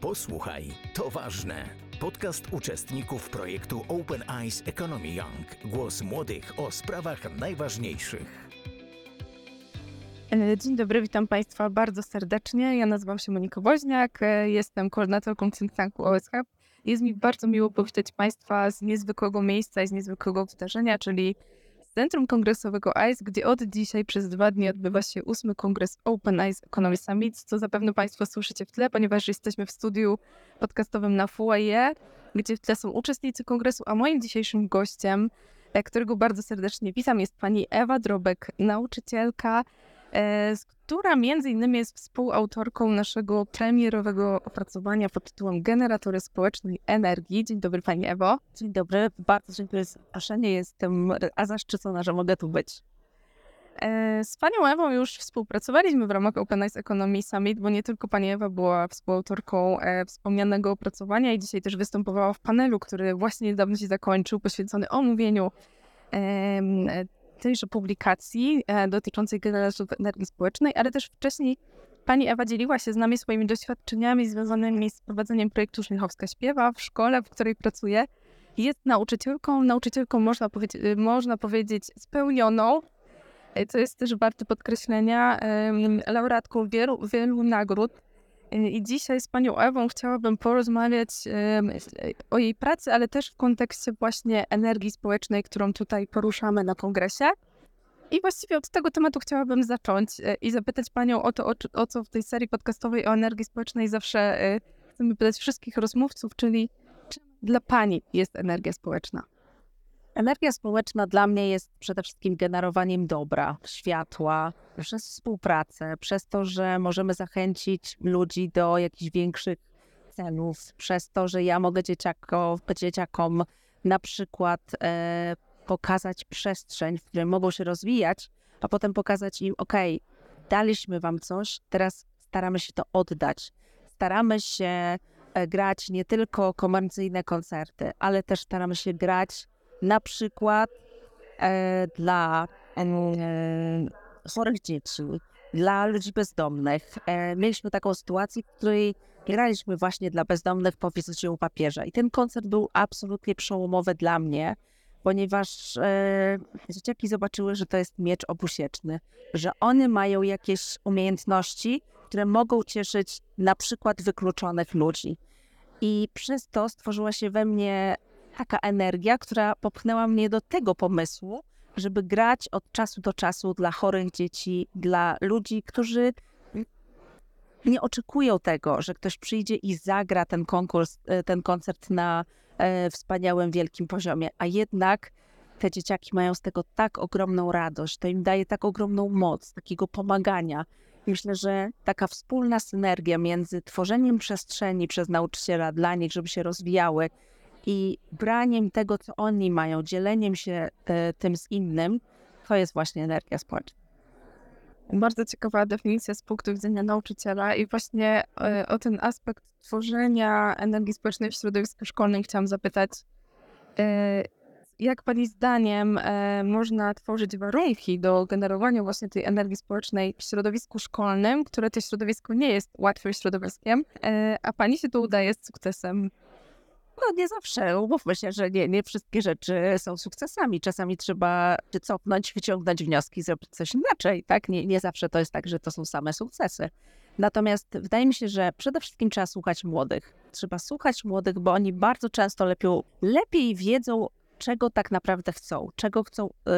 Posłuchaj, to ważne. Podcast uczestników projektu Open Eyes Economy Young. Głos młodych o sprawach najważniejszych. E, Dzień dobry, witam Państwa bardzo serdecznie. Ja nazywam się Monika Woźniak, e, jestem koordynatorką think tanku OSH. Jest mi bardzo miło powitać Państwa z niezwykłego miejsca i z niezwykłego wydarzenia, czyli Centrum Kongresowego ICE, gdzie od dzisiaj przez dwa dni odbywa się ósmy kongres Open ICE Economy Summit, co zapewne Państwo słyszycie w tle, ponieważ jesteśmy w studiu podcastowym na FUAE, gdzie w tle są uczestnicy kongresu, a moim dzisiejszym gościem, e, którego bardzo serdecznie witam, jest pani Ewa Drobek, nauczycielka, która między innymi jest współautorką naszego premierowego opracowania pod tytułem Generatory Społecznej Energii. Dzień dobry Pani Ewo. Dzień dobry, bardzo dziękuję za zaproszenie. Jestem a zaszczycona, że mogę tu być. E, Z Panią Ewą już współpracowaliśmy w ramach Open Eyes Economy Summit, bo nie tylko Pani Ewa była współautorką e, wspomnianego opracowania i dzisiaj też występowała w panelu, który właśnie niedawno się zakończył, poświęcony omówieniu e, tejże publikacji e, dotyczącej generatorów energii społecznej, ale też wcześniej Pani Ewa dzieliła się z nami swoimi doświadczeniami związanymi z prowadzeniem projektu Żmichowska Śpiewa w szkole, w której pracuje. Jest nauczycielką, nauczycielką można, powiedzieć, można powiedzieć spełnioną, e, co jest też warte podkreślenia, laureatką wielu, wielu nagród. E, I dzisiaj z panią Ewą chciałabym porozmawiać em, o jej pracy, ale też w kontekście właśnie energii społecznej, którą tutaj poruszamy na kongresie. I właściwie od tego tematu chciałabym zacząć e, i zapytać panią o to, o, co w tej serii podcastowej o energii społecznej zawsze chcemy pytać wszystkich rozmówców, czyli czym dla pani jest energia społeczna? Energia społeczna dla mnie jest przede wszystkim generowaniem dobra, światła, przez współpracę, przez to, że możemy zachęcić ludzi do jakichś większych celów, przez to, że ja mogę dzieciako, dzieciakom na przykład e, pokazać przestrzeń, w której mogą się rozwijać, a potem pokazać im, ok, daliśmy wam coś, teraz staramy się to oddać. Staramy się e, grać nie tylko komercyjne koncerty, ale też staramy się grać na przykład e, dla e, chorych dzieci, dla ludzi bezdomnych. E, mieliśmy taką sytuację, w której graliśmy właśnie dla bezdomnych po wizycie u papieża. I ten koncert był absolutnie przełomowy dla mnie, ponieważ e, dzieciaki zobaczyły, że to jest miecz obusieczny, że one mają jakieś umiejętności, które mogą cieszyć na przykład wykluczonych ludzi. I przez to stworzyła się we mnie taka energia, która popchnęła mnie do tego pomysłu, żeby grać od czasu do czasu dla chorych dzieci, dla ludzi, którzy nie oczekują tego, że ktoś przyjdzie i zagra ten konkurs, e, ten koncert na e, wspaniałym, wielkim poziomie, a jednak te dzieciaki mają z tego tak ogromną radość, to im daje tak ogromną moc, takiego pomagania. Myślę, że taka wspólna synergia między tworzeniem przestrzeni przez nauczyciela dla nich, żeby się rozwijały, i braniem tego, co oni mają, dzieleniem się e, tym z innym, to jest właśnie energia społeczna. Bardzo ciekawa definicja z punktu widzenia nauczyciela i właśnie e, o ten aspekt tworzenia energii społecznej w środowisku szkolnym chciałam zapytać. E, jak Pani zdaniem można tworzyć warunki do generowania właśnie tej energii społecznej w środowisku szkolnym, które to środowisko nie jest łatwym środowiskiem, a Pani się to udaje z sukcesem? No nie zawsze, umówmy się, że nie, nie wszystkie rzeczy są sukcesami. Czasami trzeba się cofnąć, wyciągnąć wnioski, zrobić coś inaczej, tak? Nie, nie zawsze to jest tak, że to są same sukcesy. Natomiast wydaje mi się, że przede wszystkim trzeba słuchać młodych. Trzeba słuchać młodych, bo oni bardzo często lepiej, lepiej wiedzą, czego tak naprawdę chcą, czego chcą yy,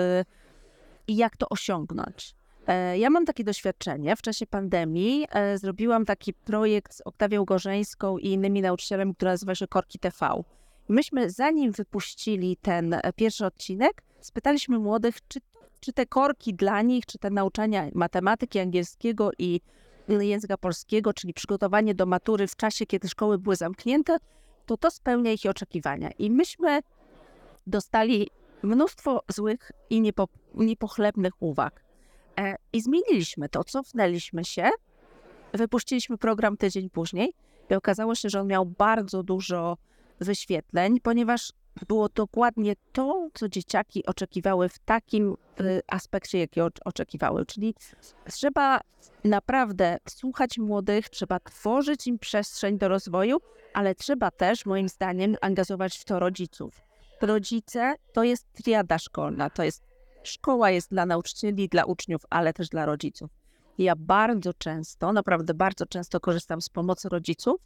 i jak to osiągnąć. E, Ja mam takie doświadczenie. W czasie pandemii e, zrobiłam taki projekt z Oktawią Gorzeńską i innymi nauczycielami, który nazywa się Korki TV. Myśmy, zanim wypuścili ten e, pierwszy odcinek, spytaliśmy młodych, czy, czy te korki dla nich, czy te nauczania matematyki, angielskiego i języka polskiego, czyli przygotowanie do matury w czasie, kiedy szkoły były zamknięte, to to spełnia ich oczekiwania. I myśmy dostali mnóstwo złych i niepo, niepochlebnych uwag. E, I zmieniliśmy to, cofnęliśmy się, wypuściliśmy program tydzień później i okazało się, że on miał bardzo dużo wyświetleń, ponieważ było dokładnie to, co dzieciaki oczekiwały w takim y, aspekcie, jaki oczekiwały. Czyli trzeba naprawdę słuchać młodych, trzeba tworzyć im przestrzeń do rozwoju, ale trzeba też, moim zdaniem, angażować w to rodziców. Rodzice to jest triada szkolna, to jest szkoła jest dla nauczycieli, dla uczniów, ale też dla rodziców. Ja bardzo często, naprawdę bardzo często korzystam z pomocy rodziców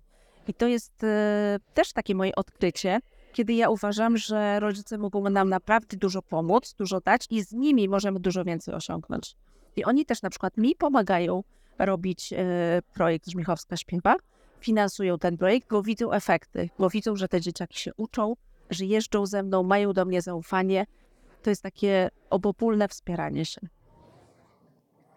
i to jest e, też takie moje odkrycie, kiedy ja uważam, że rodzice mogą nam naprawdę dużo pomóc, dużo dać i z nimi możemy dużo więcej osiągnąć. I oni też na przykład mi pomagają robić e, projekt Żmichowska Śpiewa, finansują ten projekt, bo widzą efekty, bo widzą, że te dzieciaki się uczą, że jeżdżą ze mną, mają do mnie zaufanie. To jest takie obopólne wspieranie się.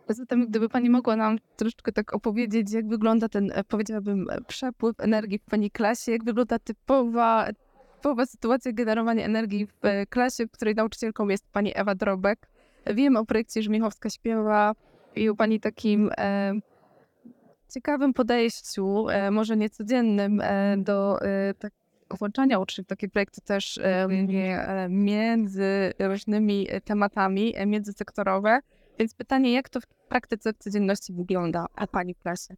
Zatem gdyby Pani mogła nam troszeczkę tak opowiedzieć, jak wygląda ten, e, powiedziałabym, e, przepływ energii w Pani klasie, jak wygląda typowa, typowa sytuacja generowania energii w e, klasie, w której nauczycielką jest Pani Ewa Drobek. Wiem o projekcie Żmichowska Śpiewa i o Pani takim e, ciekawym podejściu, e, może niecodziennym, e, do e, tak, włączania uczniów takie projekty też e, e, między różnymi e, tematami, międzysektorowe. Więc pytanie, jak to w praktyce w codzienności wygląda a Pani w klasie?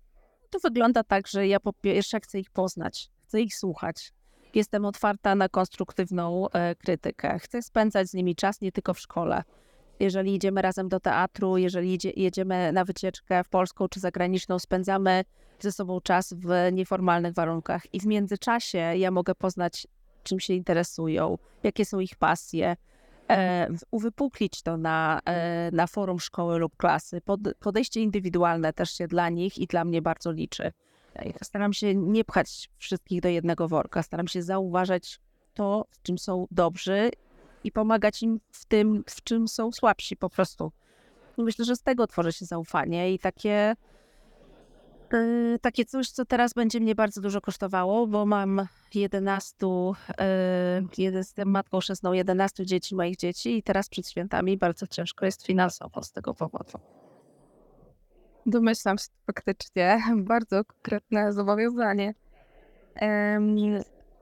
To wygląda tak, że ja po pierwsze chcę ich poznać, chcę ich słuchać. Jestem otwarta na konstruktywną krytykę. Chcę spędzać z nimi czas nie tylko w szkole. Jeżeli idziemy razem do teatru, jeżeli jedziemy na wycieczkę w polską czy zagraniczną, spędzamy ze sobą czas w nieformalnych warunkach i w międzyczasie ja mogę poznać, czym się interesują, jakie są ich pasje, e, uwypuklić to na, e, na forum szkoły lub klasy. Pod, podejście indywidualne też się dla nich i dla mnie bardzo liczy. Staram się nie pchać wszystkich do jednego worka, staram się zauważać to, w czym są dobrzy i pomagać im w tym, w czym są słabsi po prostu. Myślę, że z tego tworzy się zaufanie i takie, takie coś, co teraz będzie mnie bardzo dużo kosztowało, bo mam 11, yy, jestem matką chrzestną 11 dzieci, moich dzieci i teraz przed świętami bardzo ciężko jest finansowo z tego powodu. Domyślam się faktycznie, bardzo konkretne zobowiązanie.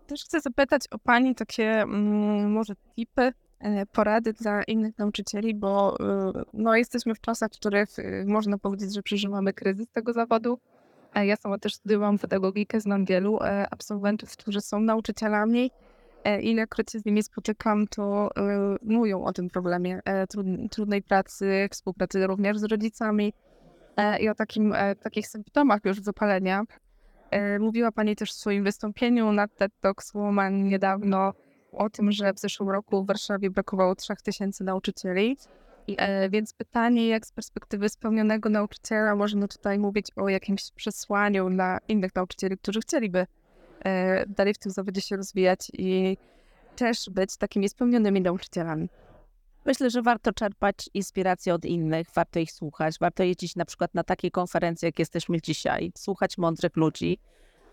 Też chcę zapytać o Pani takie mm, może tipy, e, porady dla innych nauczycieli, bo y, no, jesteśmy w czasach, w których y, można powiedzieć, że przeżywamy kryzys tego zawodu. E, Ja sama też studiowałam pedagogikę, znam wielu e, absolwentów, którzy są nauczycielami. E, Ilekroć się z nimi spotykam, to mówią o tym problemie trud- trudnej pracy, współpracy również z rodzicami i o takim, takich symptomach już zapalenia. Mówiła Pani też w swoim wystąpieniu na TED Talks Woman niedawno o tym, że w zeszłym roku w Warszawie brakowało 3000 nauczycieli. E, Więc pytanie, jak z perspektywy spełnionego nauczyciela można tutaj mówić o jakimś przesłaniu dla innych nauczycieli, którzy chcieliby e, dalej w tym zawodzie się rozwijać i też być takimi spełnionymi nauczycielami. Myślę, że warto czerpać inspirację od innych, warto ich słuchać, warto jeździć na przykład na takie konferencje, jak jesteśmy dzisiaj, słuchać mądrych ludzi,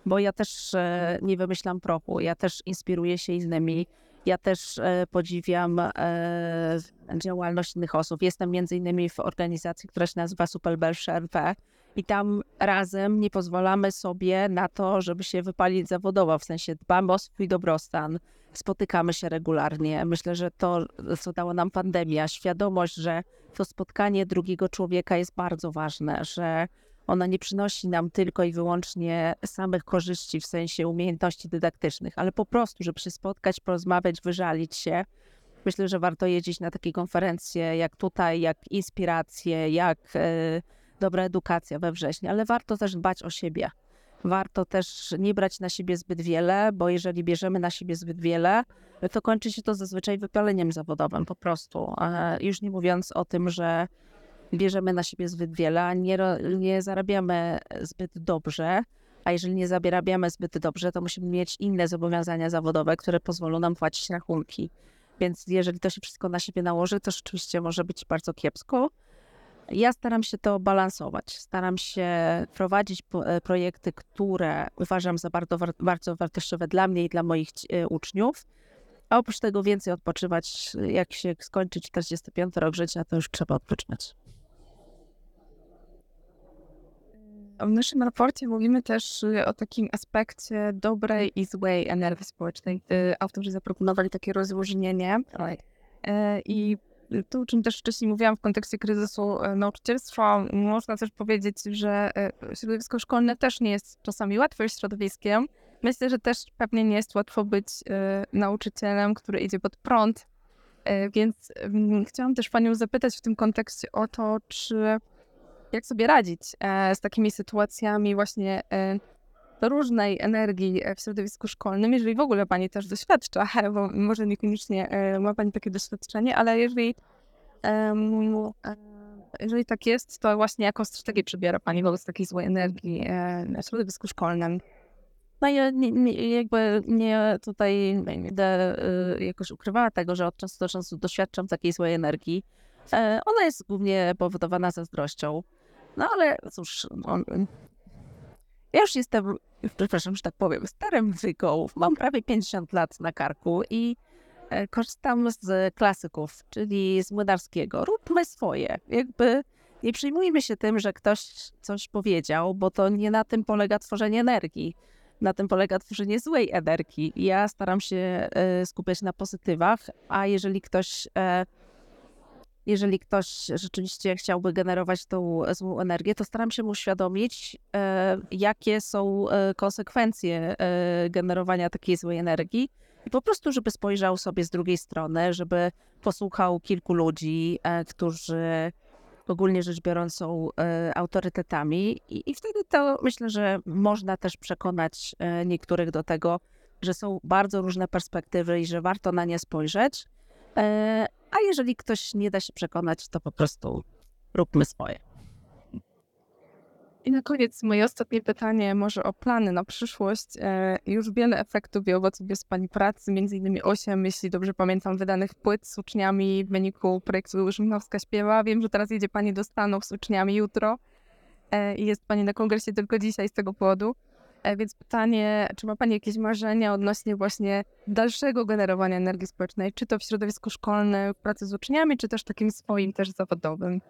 bo ja też e, nie wymyślam prochu, ja też inspiruję się innymi, ja też e, podziwiam e, działalność innych osób. Jestem między innymi w organizacji, która się nazywa Superbelsze RP i tam razem nie pozwalamy sobie na to, żeby się wypalić zawodowo, w sensie dbamy o swój dobrostan, spotykamy się regularnie. Myślę, że to, co dała nam pandemia, świadomość, że to spotkanie drugiego człowieka jest bardzo ważne, że ona nie przynosi nam tylko i wyłącznie samych korzyści w sensie umiejętności dydaktycznych, ale po prostu, żeby się spotkać, porozmawiać, wyżalić się. Myślę, że warto jeździć na takie konferencje jak tutaj, jak inspiracje, jak e, dobra edukacja we wrześniu, ale warto też dbać o siebie. Warto też nie brać na siebie zbyt wiele, bo jeżeli bierzemy na siebie zbyt wiele, to kończy się to zazwyczaj wypaleniem zawodowym po prostu. E, Już nie mówiąc o tym, że bierzemy na siebie zbyt wiele, nie, nie zarabiamy zbyt dobrze. A jeżeli nie zarabiamy zbyt dobrze, to musimy mieć inne zobowiązania zawodowe, które pozwolą nam płacić rachunki. Więc jeżeli to się wszystko na siebie nałoży, to rzeczywiście może być bardzo kiepsko. Ja staram się to balansować. Staram się prowadzić e, projekty, które uważam za bardzo, bardzo wartościowe dla mnie i dla moich e, uczniów. A oprócz tego więcej odpoczywać. Jak się skończy 45 rok życia, to już trzeba odpoczywać. W naszym raporcie mówimy też y, o takim aspekcie dobrej i złej energii społecznej. Y, Autorzy zaproponowali takie rozróżnienie. E, I tu, o czym też wcześniej mówiłam w kontekście kryzysu nauczycielstwa, można też powiedzieć, że środowisko szkolne też nie jest czasami łatwym środowiskiem. Myślę, że też pewnie nie jest łatwo być nauczycielem, który idzie pod prąd. Więc mm, chciałam też Panią zapytać w tym kontekście o to, czy jak sobie radzić e, z takimi sytuacjami właśnie e, różnej energii e, w środowisku szkolnym, jeżeli w ogóle Pani też doświadcza, bo może niekoniecznie ma Pani takie doświadczenie, ale jeżeli, jeżeli tak jest, to właśnie jaką strategię przybiera Pani wobec takiej złej energii w środowisku szkolnym? No ja nie, nie, jakby nie tutaj będę jakoś ukrywała tego, że od czasu do czasu doświadczam takiej złej energii. Ona jest głównie powodowana zazdrością. No ale cóż, on, ja już jestem, przepraszam, że tak powiem, starym wyką. Mam prawie 50 lat na karku i e, korzystam z klasyków, czyli z Młynarskiego. Róbmy swoje. Jakby nie przejmujmy się tym, że ktoś coś powiedział, bo to nie na tym polega tworzenie energii. Na tym polega tworzenie złej energii. Ja staram się e, skupiać na pozytywach, a jeżeli ktoś, e, jeżeli ktoś rzeczywiście chciałby generować tą złą energię, to staram się mu uświadomić, e, jakie są e, konsekwencje e, generowania takiej złej energii. I po prostu, żeby spojrzał sobie z drugiej strony, żeby posłuchał kilku ludzi, którzy ogólnie rzecz biorąc są autorytetami i, i wtedy to myślę, że można też przekonać niektórych do tego, że są bardzo różne perspektywy i że warto na nie spojrzeć. A jeżeli ktoś nie da się przekonać, to po prostu róbmy swoje. I na koniec moje ostatnie pytanie, może o plany na przyszłość. E, już wiele efektów i owoców jest Pani pracy, między innymi 8, jeśli dobrze pamiętam, wydanych płyt z uczniami w wyniku projektu Szymnowska Śpiewa. Wiem, że teraz jedzie Pani do Stanów z uczniami jutro e, i jest Pani na kongresie tylko dzisiaj z tego powodu. E, więc pytanie, czy ma Pani jakieś marzenia odnośnie właśnie dalszego generowania energii społecznej, czy to w środowisku szkolnym, w pracy z uczniami, czy też takim swoim też zawodowym?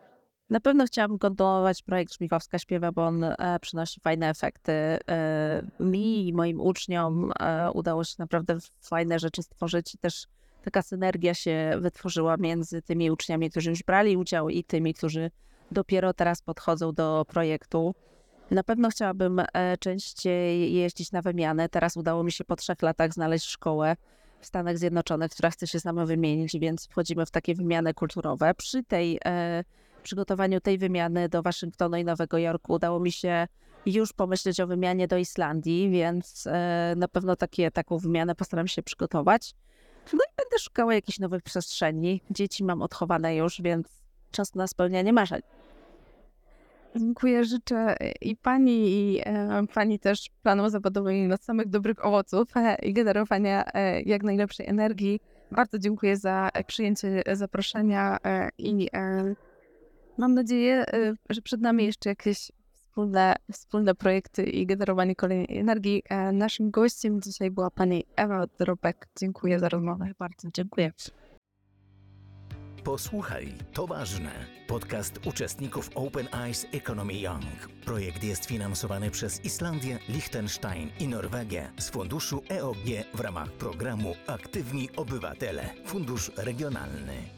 Na pewno chciałabym kontynuować projekt Szmichowska Śpiewa, bo on e, przynosi fajne efekty. E, mi i moim uczniom udało się naprawdę fajne rzeczy stworzyć i też taka synergia się wytworzyła między tymi uczniami, którzy już brali udział i tymi, którzy dopiero teraz podchodzą do projektu. Na pewno chciałabym e, częściej jeździć na wymianę. Teraz udało mi się po trzech latach znaleźć szkołę w Stanach Zjednoczonych, która chce się z nami wymienić, więc wchodzimy w takie wymiany kulturowe. Przy tej e, przygotowaniu tej wymiany do Waszyngtonu i Nowego Jorku udało mi się już pomyśleć o wymianie do Islandii, więc e, na pewno takie, taką wymianę postaram się przygotować. No i będę szukała jakichś nowych przestrzeni. Dzieci mam odchowane już, więc czas na spełnianie marzeń. Dziękuję, życzę i pani, i e, pani też planom zawodowym na samych dobrych owoców e, i generowania e, jak najlepszej energii. Bardzo dziękuję za przyjęcie zaproszenia i mam nadzieję, że przed nami jeszcze jakieś wspólne, wspólne projekty i generowanie kolejnej energii. Naszym gościem dzisiaj była pani Ewa Drobek. Dziękuję za rozmowę. Bardzo dziękuję. Posłuchaj, to ważne. Podcast uczestników Open Eyes Economy Young. Projekt jest finansowany przez Islandię, Liechtenstein i Norwegię z funduszu EOG w ramach programu Aktywni Obywatele, Fundusz Regionalny.